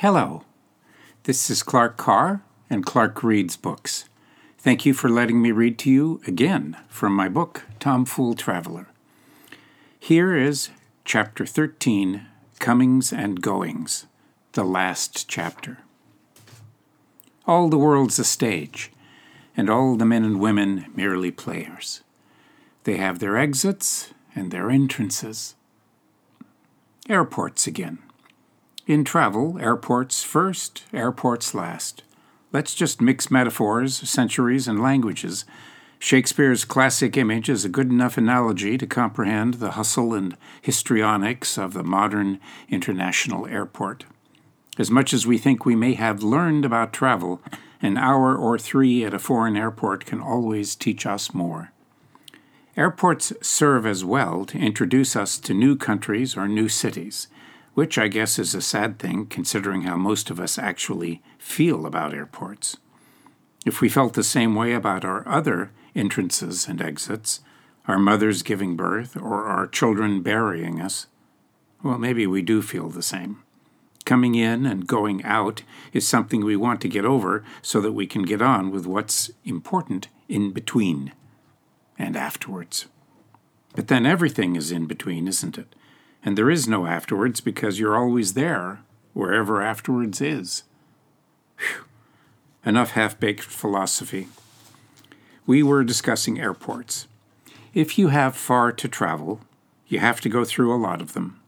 Hello, this is Clark Carr and Clark Reads Books. Thank you for letting me read to you again from my book, Tomfool Traveler. Here is Chapter 13 Comings and Goings, the last chapter. All the world's a stage, and all the men and women merely players. They have their exits and their entrances. Airports again. In travel, airports first, airports last. Let's just mix metaphors, centuries, and languages. Shakespeare's classic image is a good enough analogy to comprehend the hustle and histrionics of the modern international airport. As much as we think we may have learned about travel, an hour or three at a foreign airport can always teach us more. Airports serve as well to introduce us to new countries or new cities which I guess is a sad thing considering how most of us actually feel about airports. If we felt the same way about our other entrances and exits, our mothers giving birth, or our children burying us, well, maybe we do feel the same. Coming in and going out is something we want to get over so that we can get on with what's important in between and afterwards. But then everything is in between, isn't it? And there is no afterwards because you're always there, wherever afterwards is. Whew. Enough half baked philosophy. We were discussing airports. If you have far to travel, you have to go through a lot of them.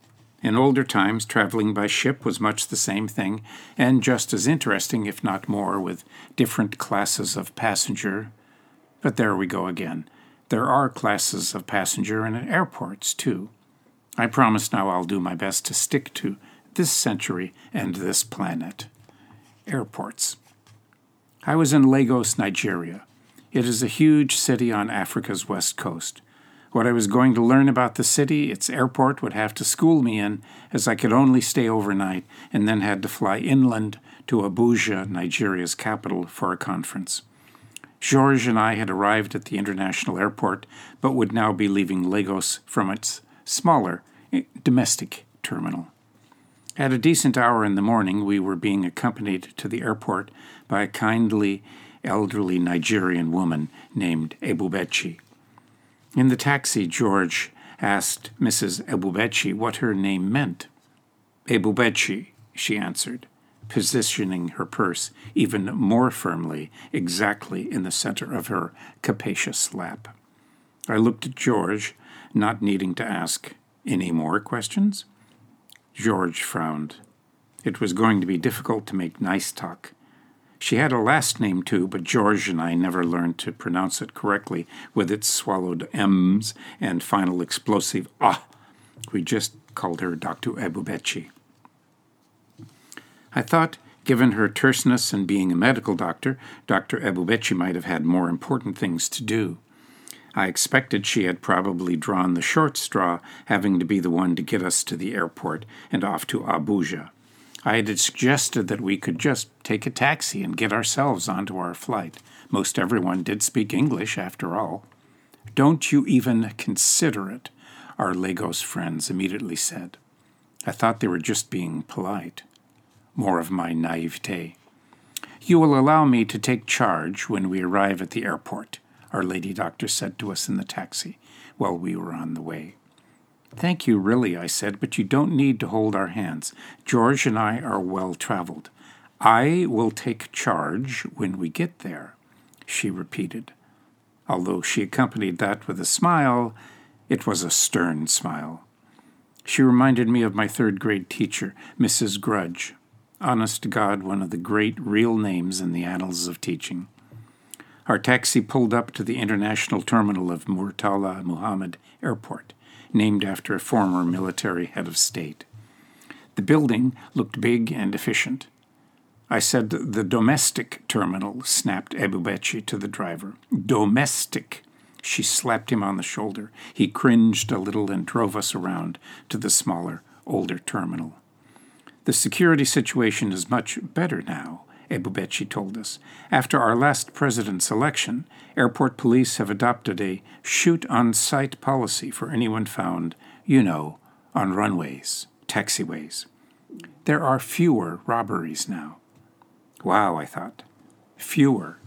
In older times, traveling by ship was much the same thing, and just as interesting, if not more, with different classes of passenger. But there we go again. There are classes of passenger in airports, too. I promise now I'll do my best to stick to this century and this planet. Airports. I was in Lagos, Nigeria. It is a huge city on Africa's west coast. What I was going to learn about the city, its airport, would have to school me in, as I could only stay overnight and then had to fly inland to Abuja, Nigeria's capital, for a conference. George and I had arrived at the international airport, but would now be leaving Lagos from its smaller eh, domestic terminal. At a decent hour in the morning, we were being accompanied to the airport by a kindly, elderly Nigerian woman named Ebubechi. In the taxi, George asked Mrs. Ebubechi what her name meant. Ebubechi, she answered, positioning her purse even more firmly exactly in the center of her capacious lap. I looked at George, not needing to ask any more questions? George frowned. It was going to be difficult to make nice talk. She had a last name too, but George and I never learned to pronounce it correctly with its swallowed M's and final explosive ah. We just called her Dr. Ebubechi. I thought, given her terseness and being a medical doctor, Dr. Ebubechi might have had more important things to do. I expected she had probably drawn the short straw, having to be the one to get us to the airport and off to Abuja. I had suggested that we could just take a taxi and get ourselves onto our flight. Most everyone did speak English, after all. Don't you even consider it, our Lagos friends immediately said. I thought they were just being polite. More of my naivete. You will allow me to take charge when we arrive at the airport. Our Lady Doctor said to us in the taxi while we were on the way. Thank you, really, I said, but you don't need to hold our hands. George and I are well traveled. I will take charge when we get there, she repeated. Although she accompanied that with a smile, it was a stern smile. She reminded me of my third grade teacher, Mrs. Grudge. Honest to God, one of the great real names in the annals of teaching. Our taxi pulled up to the international terminal of Murtala Muhammed Airport, named after a former military head of state. The building looked big and efficient. I said the domestic terminal, snapped Ebubechi to the driver. Domestic. She slapped him on the shoulder. He cringed a little and drove us around to the smaller, older terminal. The security situation is much better now, Ebubechi told us. After our last president's election, airport police have adopted a shoot on sight policy for anyone found, you know, on runways, taxiways. There are fewer robberies now. Wow, I thought. Fewer.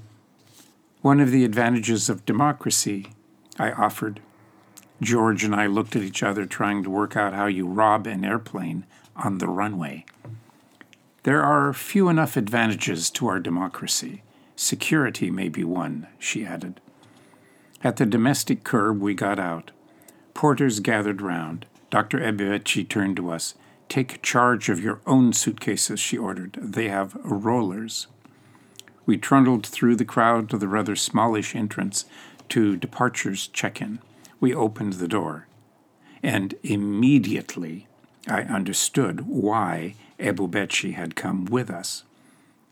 One of the advantages of democracy, I offered. George and I looked at each other, trying to work out how you rob an airplane on the runway. There are few enough advantages to our democracy. Security may be one, she added. At the domestic curb, we got out. Porters gathered round. Dr. Ebubechi turned to us. Take charge of your own suitcases, she ordered. They have rollers. We trundled through the crowd to the rather smallish entrance to departures check in. We opened the door. And immediately I understood why Ebubechi had come with us.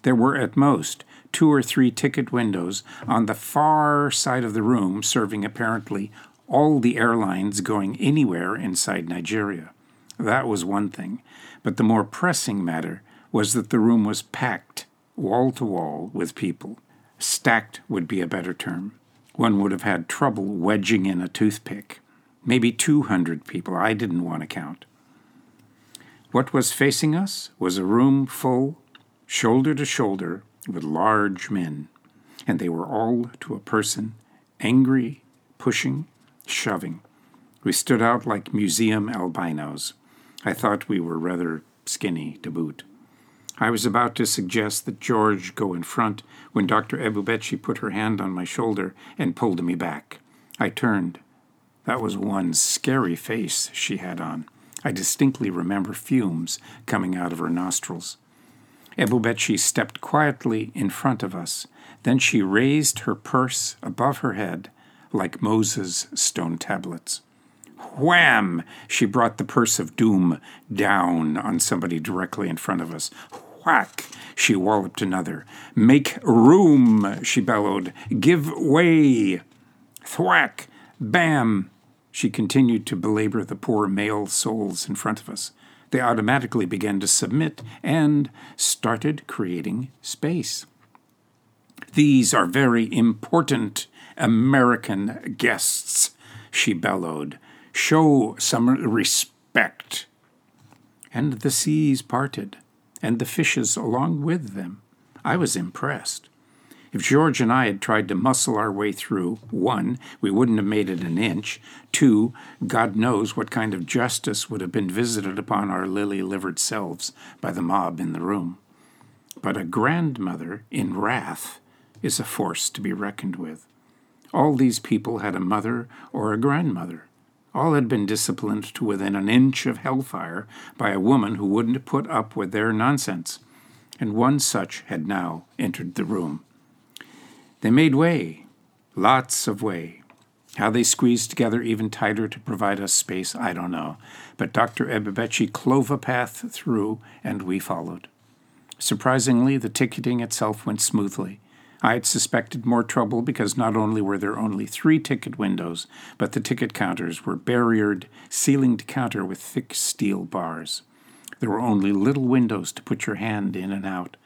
There were at most two or three ticket windows on the far side of the room, serving apparently all the airlines going anywhere inside Nigeria. That was one thing. But the more pressing matter was that the room was packed, wall to wall, with people. Stacked would be a better term. One would have had trouble wedging in a toothpick. Maybe 200 people. I didn't want to count. What was facing us was a room full, shoulder to shoulder, with large men. And they were all, to a person, angry, pushing, shoving. We stood out like museum albinos. I thought we were rather skinny to boot. I was about to suggest that George go in front when Dr. Ebubechi put her hand on my shoulder and pulled me back. I turned. That was one scary face she had on. I distinctly remember fumes coming out of her nostrils. Ebubechi stepped quietly in front of us. Then she raised her purse above her head like Moses' stone tablets. Wham! She brought the purse of doom down on somebody directly in front of us. Whack! She walloped another. Make room! She bellowed. Give way! Thwack! Bam! She continued to belabor the poor male souls in front of us. They automatically began to submit and started creating space. These are very important American guests, she bellowed. Show some respect. And the seas parted, and the fishes along with them. I was impressed. If George and I had tried to muscle our way through, one, we wouldn't have made it an inch. Two, God knows what kind of justice would have been visited upon our lily livered selves by the mob in the room. But a grandmother in wrath is a force to be reckoned with. All these people had a mother or a grandmother. All had been disciplined to within an inch of hellfire by a woman who wouldn't put up with their nonsense. And one such had now entered the room. They made way, lots of way. How they squeezed together even tighter to provide us space, I don't know. But Dr. Ebubechi clove a path through, and we followed. Surprisingly, the ticketing itself went smoothly. I had suspected more trouble because not only were there only three ticket windows, but the ticket counters were barriered, ceiling to counter with thick steel bars. There were only little windows to put your hand in and out.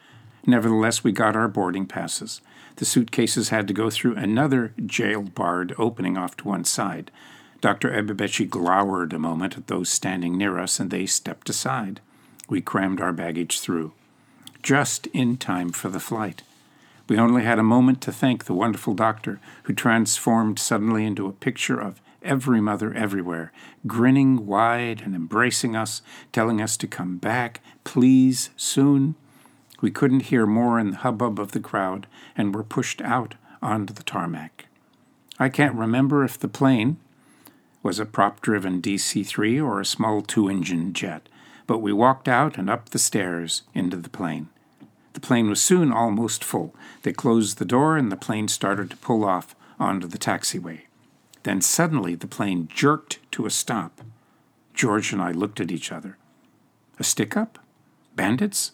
Nevertheless, we got our boarding passes. The suitcases had to go through another jail barred opening off to one side. Dr. Ebubechi glowered a moment at those standing near us, and they stepped aside. We crammed our baggage through. Just in time for the flight. We only had a moment to thank the wonderful doctor who transformed suddenly into a picture of every mother everywhere, grinning wide and embracing us, telling us to come back, please, soon. We couldn't hear more in the hubbub of the crowd and were pushed out onto the tarmac. I can't remember if the plane was a prop driven DC 3 or a small two engine jet, but we walked out and up the stairs into the plane. The plane was soon almost full. They closed the door and the plane started to pull off onto the taxiway. Then suddenly the plane jerked to a stop. George and I looked at each other. A stick up? Bandits?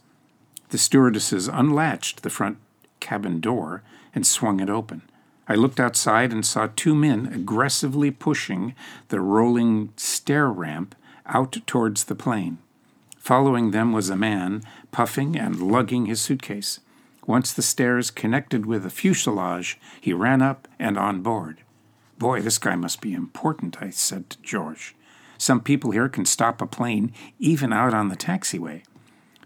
The stewardesses unlatched the front cabin door and swung it open. I looked outside and saw two men aggressively pushing the rolling stair ramp out towards the plane. Following them was a man, puffing and lugging his suitcase. Once the stairs connected with the fuselage, he ran up and on board. Boy, this guy must be important, I said to George. Some people here can stop a plane even out on the taxiway.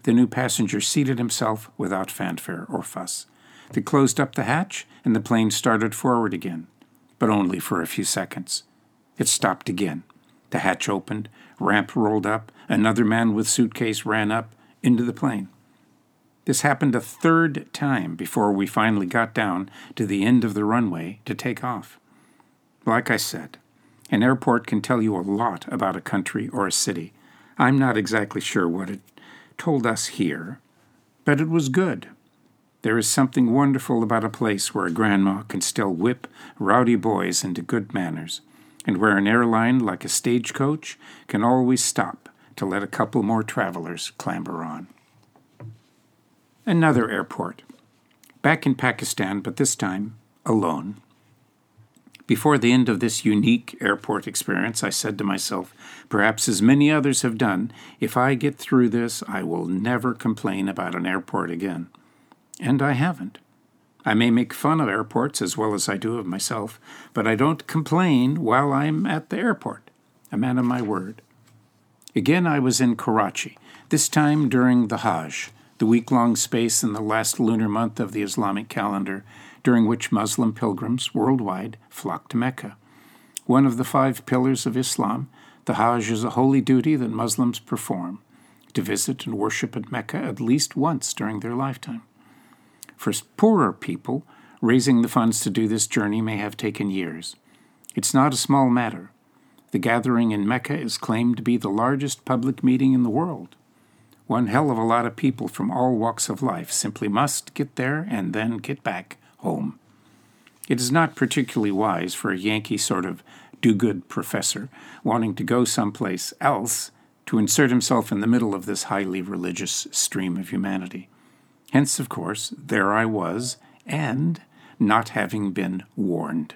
The new passenger seated himself without fanfare or fuss. They closed up the hatch, and the plane started forward again, but only for a few seconds. It stopped again. The hatch opened, ramp rolled up, another man with suitcase ran up into the plane. This happened a third time before we finally got down to the end of the runway to take off. Like I said, an airport can tell you a lot about a country or a city. I'm not exactly sure what it told us here, but it was good. There is something wonderful about a place where a grandma can still whip rowdy boys into good manners, and where an airline like a stagecoach can always stop to let a couple more travelers clamber on. Another airport. Back in Pakistan, but this time alone. Before the end of this unique airport experience, I said to myself, perhaps as many others have done, if I get through this, I will never complain about an airport again. And I haven't. I may make fun of airports as well as I do of myself, but I don't complain while I'm at the airport. A man of my word. Again, I was in Karachi, this time during the Hajj, the week long space in the last lunar month of the Islamic calendar during which Muslim pilgrims worldwide flock to Mecca. One of the five pillars of Islam, the Hajj is a holy duty that Muslims perform to visit and worship at Mecca at least once during their lifetime. For poorer people, raising the funds to do this journey may have taken years. It's not a small matter. The gathering in Mecca is claimed to be the largest public meeting in the world. One hell of a lot of people from all walks of life simply must get there and then get back home. It is not particularly wise for a Yankee sort of do good professor wanting to go someplace else to insert himself in the middle of this highly religious stream of humanity. Hence, of course, there I was, and not having been warned.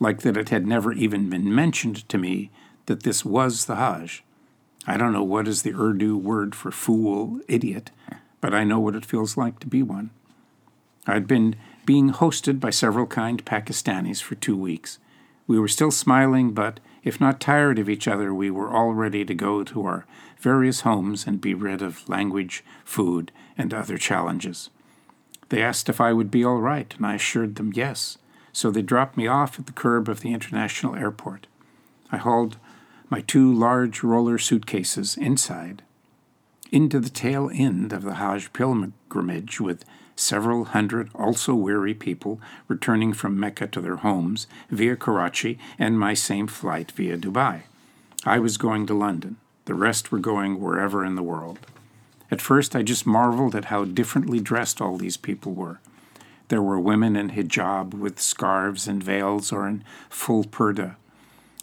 Like that it had never even been mentioned to me that this was the Hajj. I don't know what is the Urdu word for fool, idiot, but I know what it feels like to be one. I'd been being hosted by several kind Pakistanis for two weeks. We were still smiling, but if not tired of each other, we were all ready to go to our various homes and be rid of language, food, and other challenges. They asked if I would be all right, and I assured them yes, so they dropped me off at the curb of the international airport. I hauled my two large roller suitcases inside into the tail end of the Hajj pilgrimage with several hundred also weary people returning from Mecca to their homes via Karachi and my same flight via Dubai. I was going to London. The rest were going wherever in the world. At first, I just marveled at how differently dressed all these people were. There were women in hijab with scarves and veils or in full purdah.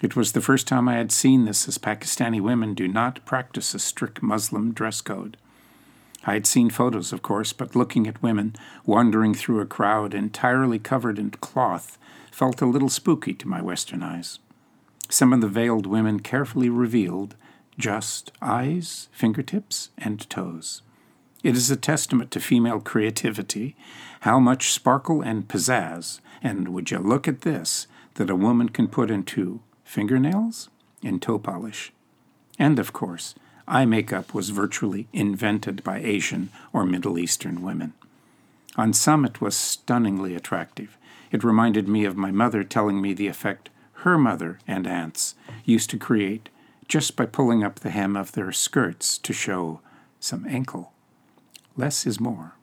It was the first time I had seen this, as Pakistani women do not practice a strict Muslim dress code. I had seen photos, of course, but looking at women wandering through a crowd entirely covered in cloth felt a little spooky to my Western eyes. Some of the veiled women carefully revealed just eyes, fingertips, and toes. It is a testament to female creativity, how much sparkle and pizzazz, and would you look at this, that a woman can put into fingernails and toe polish. And, of course, eye makeup was virtually invented by Asian or Middle Eastern women. On some, it was stunningly attractive. It reminded me of my mother telling me the effect her mother and aunts used to create just by pulling up the hem of their skirts to show some ankle. Less is more.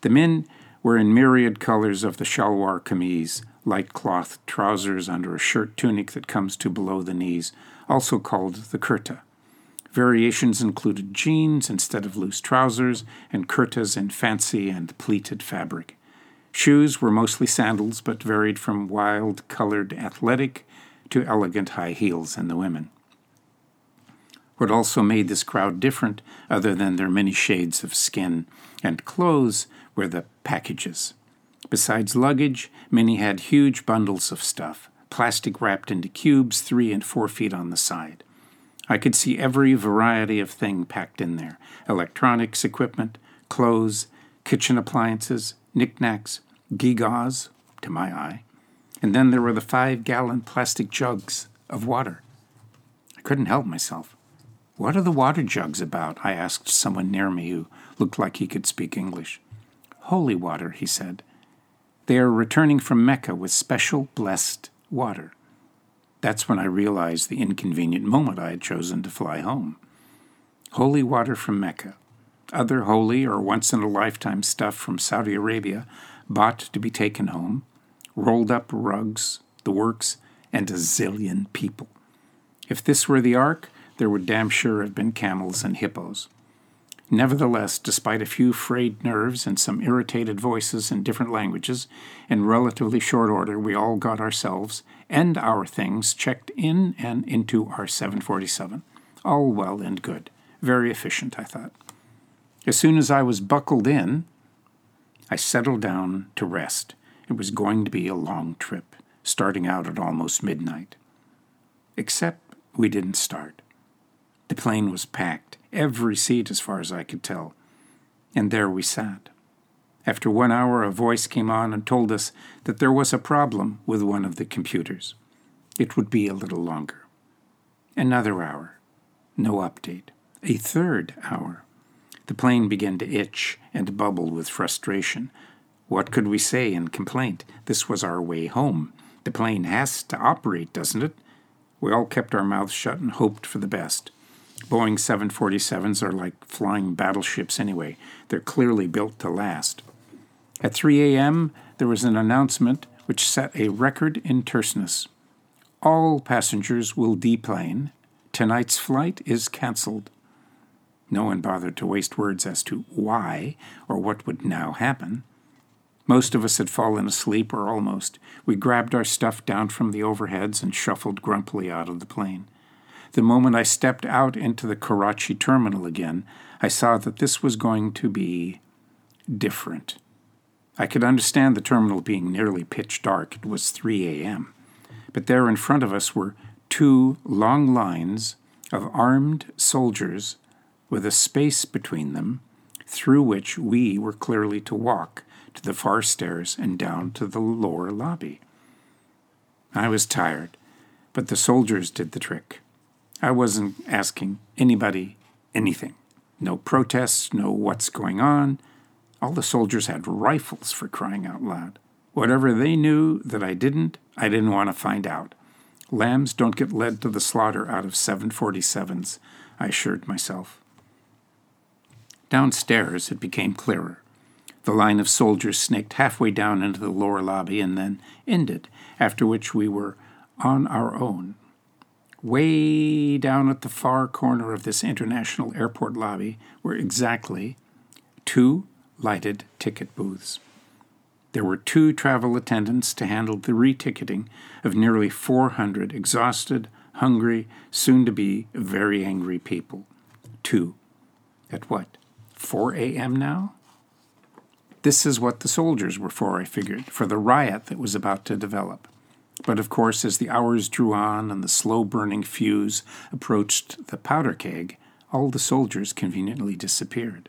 The men were in myriad colors of the shalwar kameez, light cloth trousers under a shirt tunic that comes to below the knees, also called the kurta. Variations included jeans instead of loose trousers and kurtas in fancy and pleated fabric. Shoes were mostly sandals, but varied from wild colored athletic to elegant high heels in the women. What also made this crowd different, other than their many shades of skin and clothes, were the packages. Besides luggage, many had huge bundles of stuff, plastic wrapped into cubes three and four feet on the side. I could see every variety of thing packed in there electronics equipment, clothes, kitchen appliances, knickknacks, gewgaws, to my eye. And then there were the five gallon plastic jugs of water. I couldn't help myself. What are the water jugs about? I asked someone near me who looked like he could speak English. Holy water, he said. They are returning from Mecca with special blessed water. That's when I realized the inconvenient moment I had chosen to fly home. Holy water from Mecca. Other holy or once in a lifetime stuff from Saudi Arabia bought to be taken home, rolled up rugs, the works, and a zillion people. If this were the ark, there would damn sure have been camels and hippos. Nevertheless, despite a few frayed nerves and some irritated voices in different languages, in relatively short order we all got ourselves and our things checked in and into our 747. All well and good. Very efficient, I thought. As soon as I was buckled in, I settled down to rest. It was going to be a long trip, starting out at almost midnight. Except we didn't start. The plane was packed, every seat as far as I could tell. And there we sat. After one hour, a voice came on and told us that there was a problem with one of the computers. It would be a little longer. Another hour. No update. A third hour. The plane began to itch and bubble with frustration. What could we say in complaint? This was our way home. The plane has to operate, doesn't it? We all kept our mouths shut and hoped for the best. Boeing 747s are like flying battleships anyway. They're clearly built to last. At 3 a.m., there was an announcement which set a record in terseness. All passengers will deplane. Tonight's flight is cancelled. No one bothered to waste words as to why or what would now happen. Most of us had fallen asleep, or almost. We grabbed our stuff down from the overheads and shuffled grumpily out of the plane. The moment I stepped out into the Karachi terminal again, I saw that this was going to be different. I could understand the terminal being nearly pitch dark. It was 3 a.m. But there in front of us were two long lines of armed soldiers with a space between them through which we were clearly to walk to the far stairs and down to the lower lobby. I was tired, but the soldiers did the trick. I wasn't asking anybody anything. No protests, no what's going on. All the soldiers had rifles for crying out loud. Whatever they knew that I didn't, I didn't want to find out. Lambs don't get led to the slaughter out of 747s, I assured myself. Downstairs, it became clearer. The line of soldiers snaked halfway down into the lower lobby and then ended, after which we were on our own. Way down at the far corner of this international airport lobby were exactly two lighted ticket booths. There were two travel attendants to handle the reticketing of nearly 400 exhausted, hungry, soon to be very angry people. Two. At what? 4 a.m. now? This is what the soldiers were for, I figured, for the riot that was about to develop. But of course, as the hours drew on and the slow burning fuse approached the powder keg, all the soldiers conveniently disappeared.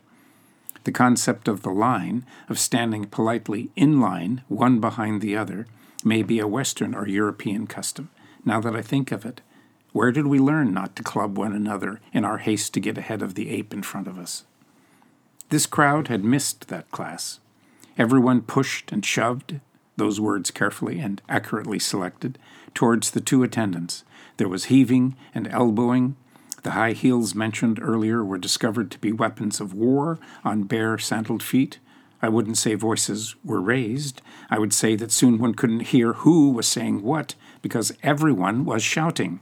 The concept of the line, of standing politely in line, one behind the other, may be a Western or European custom. Now that I think of it, where did we learn not to club one another in our haste to get ahead of the ape in front of us? This crowd had missed that class. Everyone pushed and shoved, those words carefully and accurately selected, towards the two attendants. There was heaving and elbowing, the high heels mentioned earlier were discovered to be weapons of war on bare, sandaled feet. I wouldn't say voices were raised. I would say that soon one couldn't hear who was saying what because everyone was shouting.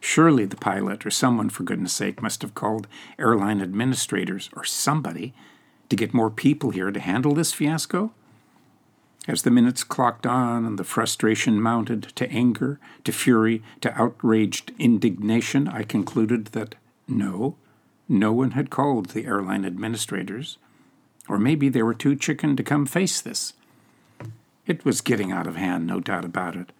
Surely the pilot, or someone for goodness sake, must have called airline administrators or somebody to get more people here to handle this fiasco? As the minutes clocked on and the frustration mounted to anger, to fury, to outraged indignation, I concluded that no, no one had called the airline administrators. Or maybe they were too chicken to come face this. It was getting out of hand, no doubt about it.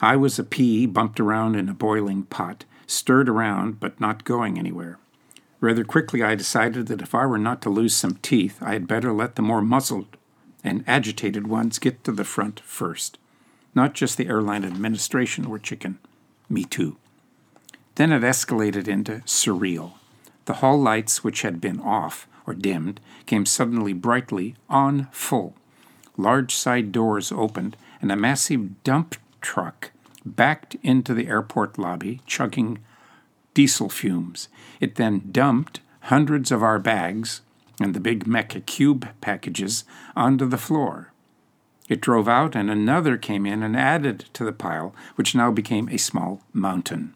I was a pea bumped around in a boiling pot, stirred around but not going anywhere. Rather quickly, I decided that if I were not to lose some teeth, I had better let the more muzzled and agitated ones get to the front first. Not just the airline administration or chicken. Me too. Then it escalated into surreal. The hall lights, which had been off or dimmed, came suddenly brightly on full. Large side doors opened, and a massive dump truck backed into the airport lobby, chugging diesel fumes. It then dumped hundreds of our bags and the big Mecca Cube packages onto the floor. It drove out, and another came in and added to the pile, which now became a small mountain.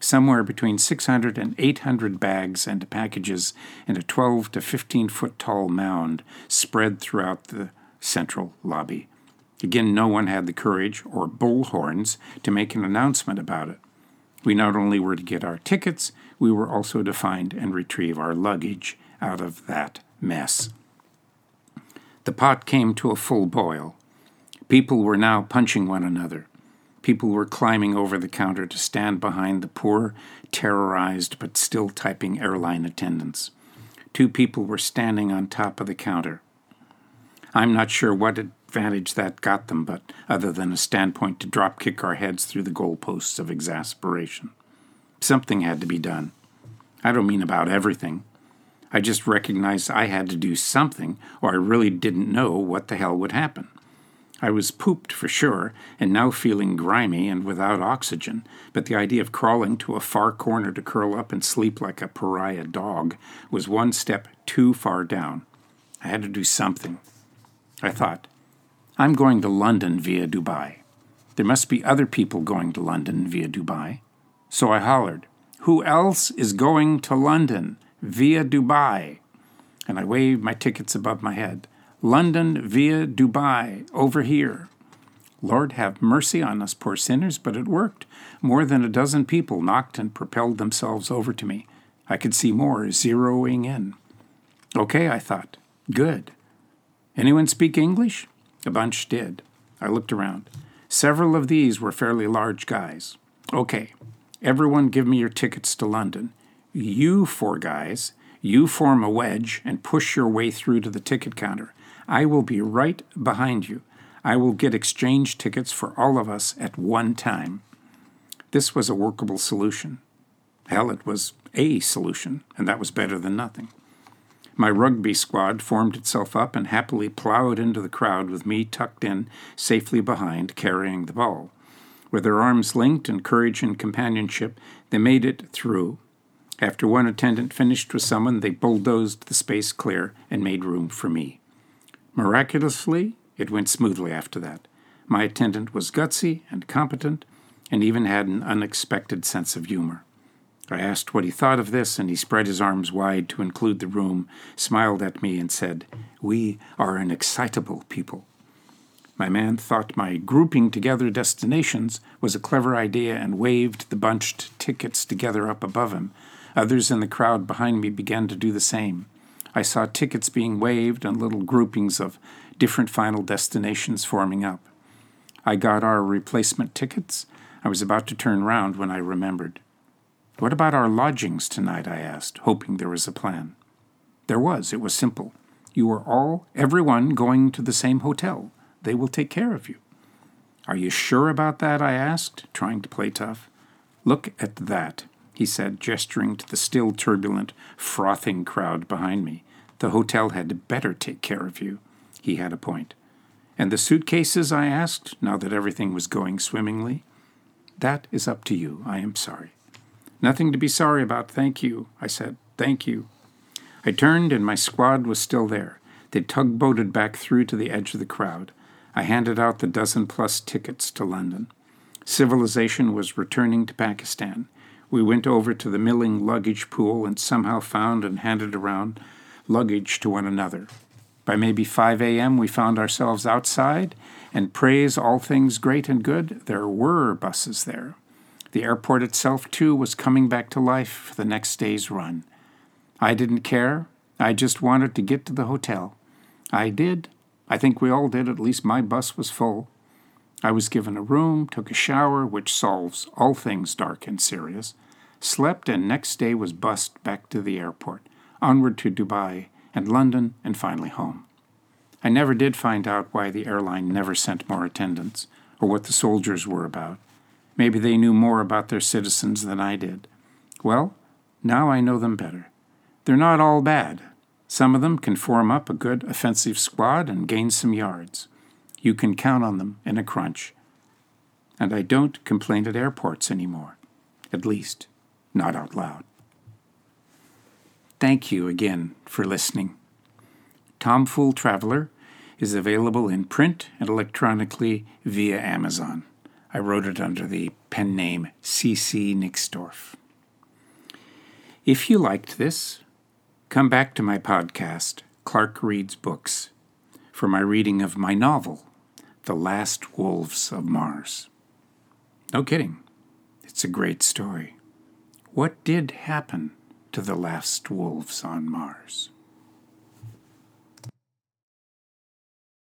Somewhere between 600 and 800 bags and packages in a 12 to 15 foot tall mound spread throughout the central lobby. Again, no one had the courage or bullhorns to make an announcement about it. We not only were to get our tickets, we were also to find and retrieve our luggage out of that mess. The pot came to a full boil. People were now punching one another. People were climbing over the counter to stand behind the poor, terrorized but still typing airline attendants. Two people were standing on top of the counter. I'm not sure what advantage that got them, but other than a standpoint to drop kick our heads through the goalposts of exasperation. Something had to be done. I don't mean about everything. I just recognized I had to do something, or I really didn't know what the hell would happen. I was pooped for sure, and now feeling grimy and without oxygen, but the idea of crawling to a far corner to curl up and sleep like a pariah dog was one step too far down. I had to do something. I thought, I'm going to London via Dubai. There must be other people going to London via Dubai. So I hollered, Who else is going to London via Dubai? And I waved my tickets above my head. London via Dubai, over here. Lord have mercy on us poor sinners, but it worked. More than a dozen people knocked and propelled themselves over to me. I could see more zeroing in. Okay, I thought. Good. Anyone speak English? A bunch did. I looked around. Several of these were fairly large guys. Okay, everyone give me your tickets to London. You four guys, you form a wedge and push your way through to the ticket counter. I will be right behind you. I will get exchange tickets for all of us at one time. This was a workable solution. Hell, it was a solution, and that was better than nothing. My rugby squad formed itself up and happily plowed into the crowd with me tucked in, safely behind, carrying the ball. With their arms linked and courage and companionship, they made it through. After one attendant finished with someone, they bulldozed the space clear and made room for me. Miraculously, it went smoothly after that. My attendant was gutsy and competent, and even had an unexpected sense of humor. I asked what he thought of this, and he spread his arms wide to include the room, smiled at me, and said, We are an excitable people. My man thought my grouping together destinations was a clever idea and waved the bunched tickets together up above him. Others in the crowd behind me began to do the same. I saw tickets being waved and little groupings of different final destinations forming up. I got our replacement tickets. I was about to turn round when I remembered. What about our lodgings tonight? I asked, hoping there was a plan. There was. It was simple. You are all, everyone, going to the same hotel. They will take care of you. Are you sure about that? I asked, trying to play tough. Look at that, he said, gesturing to the still turbulent, frothing crowd behind me. The hotel had better take care of you. He had a point. And the suitcases? I asked, now that everything was going swimmingly. That is up to you. I am sorry. Nothing to be sorry about, thank you, I said. Thank you. I turned, and my squad was still there. They tugboated back through to the edge of the crowd. I handed out the dozen plus tickets to London. Civilization was returning to Pakistan. We went over to the milling luggage pool and somehow found and handed around luggage to one another. By maybe 5 a.m., we found ourselves outside, and praise all things great and good, there were buses there. The airport itself, too, was coming back to life for the next day's run. I didn't care. I just wanted to get to the hotel. I did. I think we all did. At least my bus was full. I was given a room, took a shower, which solves all things dark and serious, slept, and next day was bussed back to the airport, onward to Dubai and London, and finally home. I never did find out why the airline never sent more attendants, or what the soldiers were about. Maybe they knew more about their citizens than I did. Well, now I know them better. They're not all bad. Some of them can form up a good offensive squad and gain some yards. You can count on them in a crunch. And I don't complain at airports anymore. At least, not out loud. Thank you again for listening. Tomfool Traveler is available in print and electronically via Amazon. I wrote it under the pen name C.C. Nixdorf. If you liked this, come back to my podcast, Clark Reads Books, for my reading of my novel, The Last Wolves of Mars. No kidding, it's a great story. What did happen to the last wolves on Mars?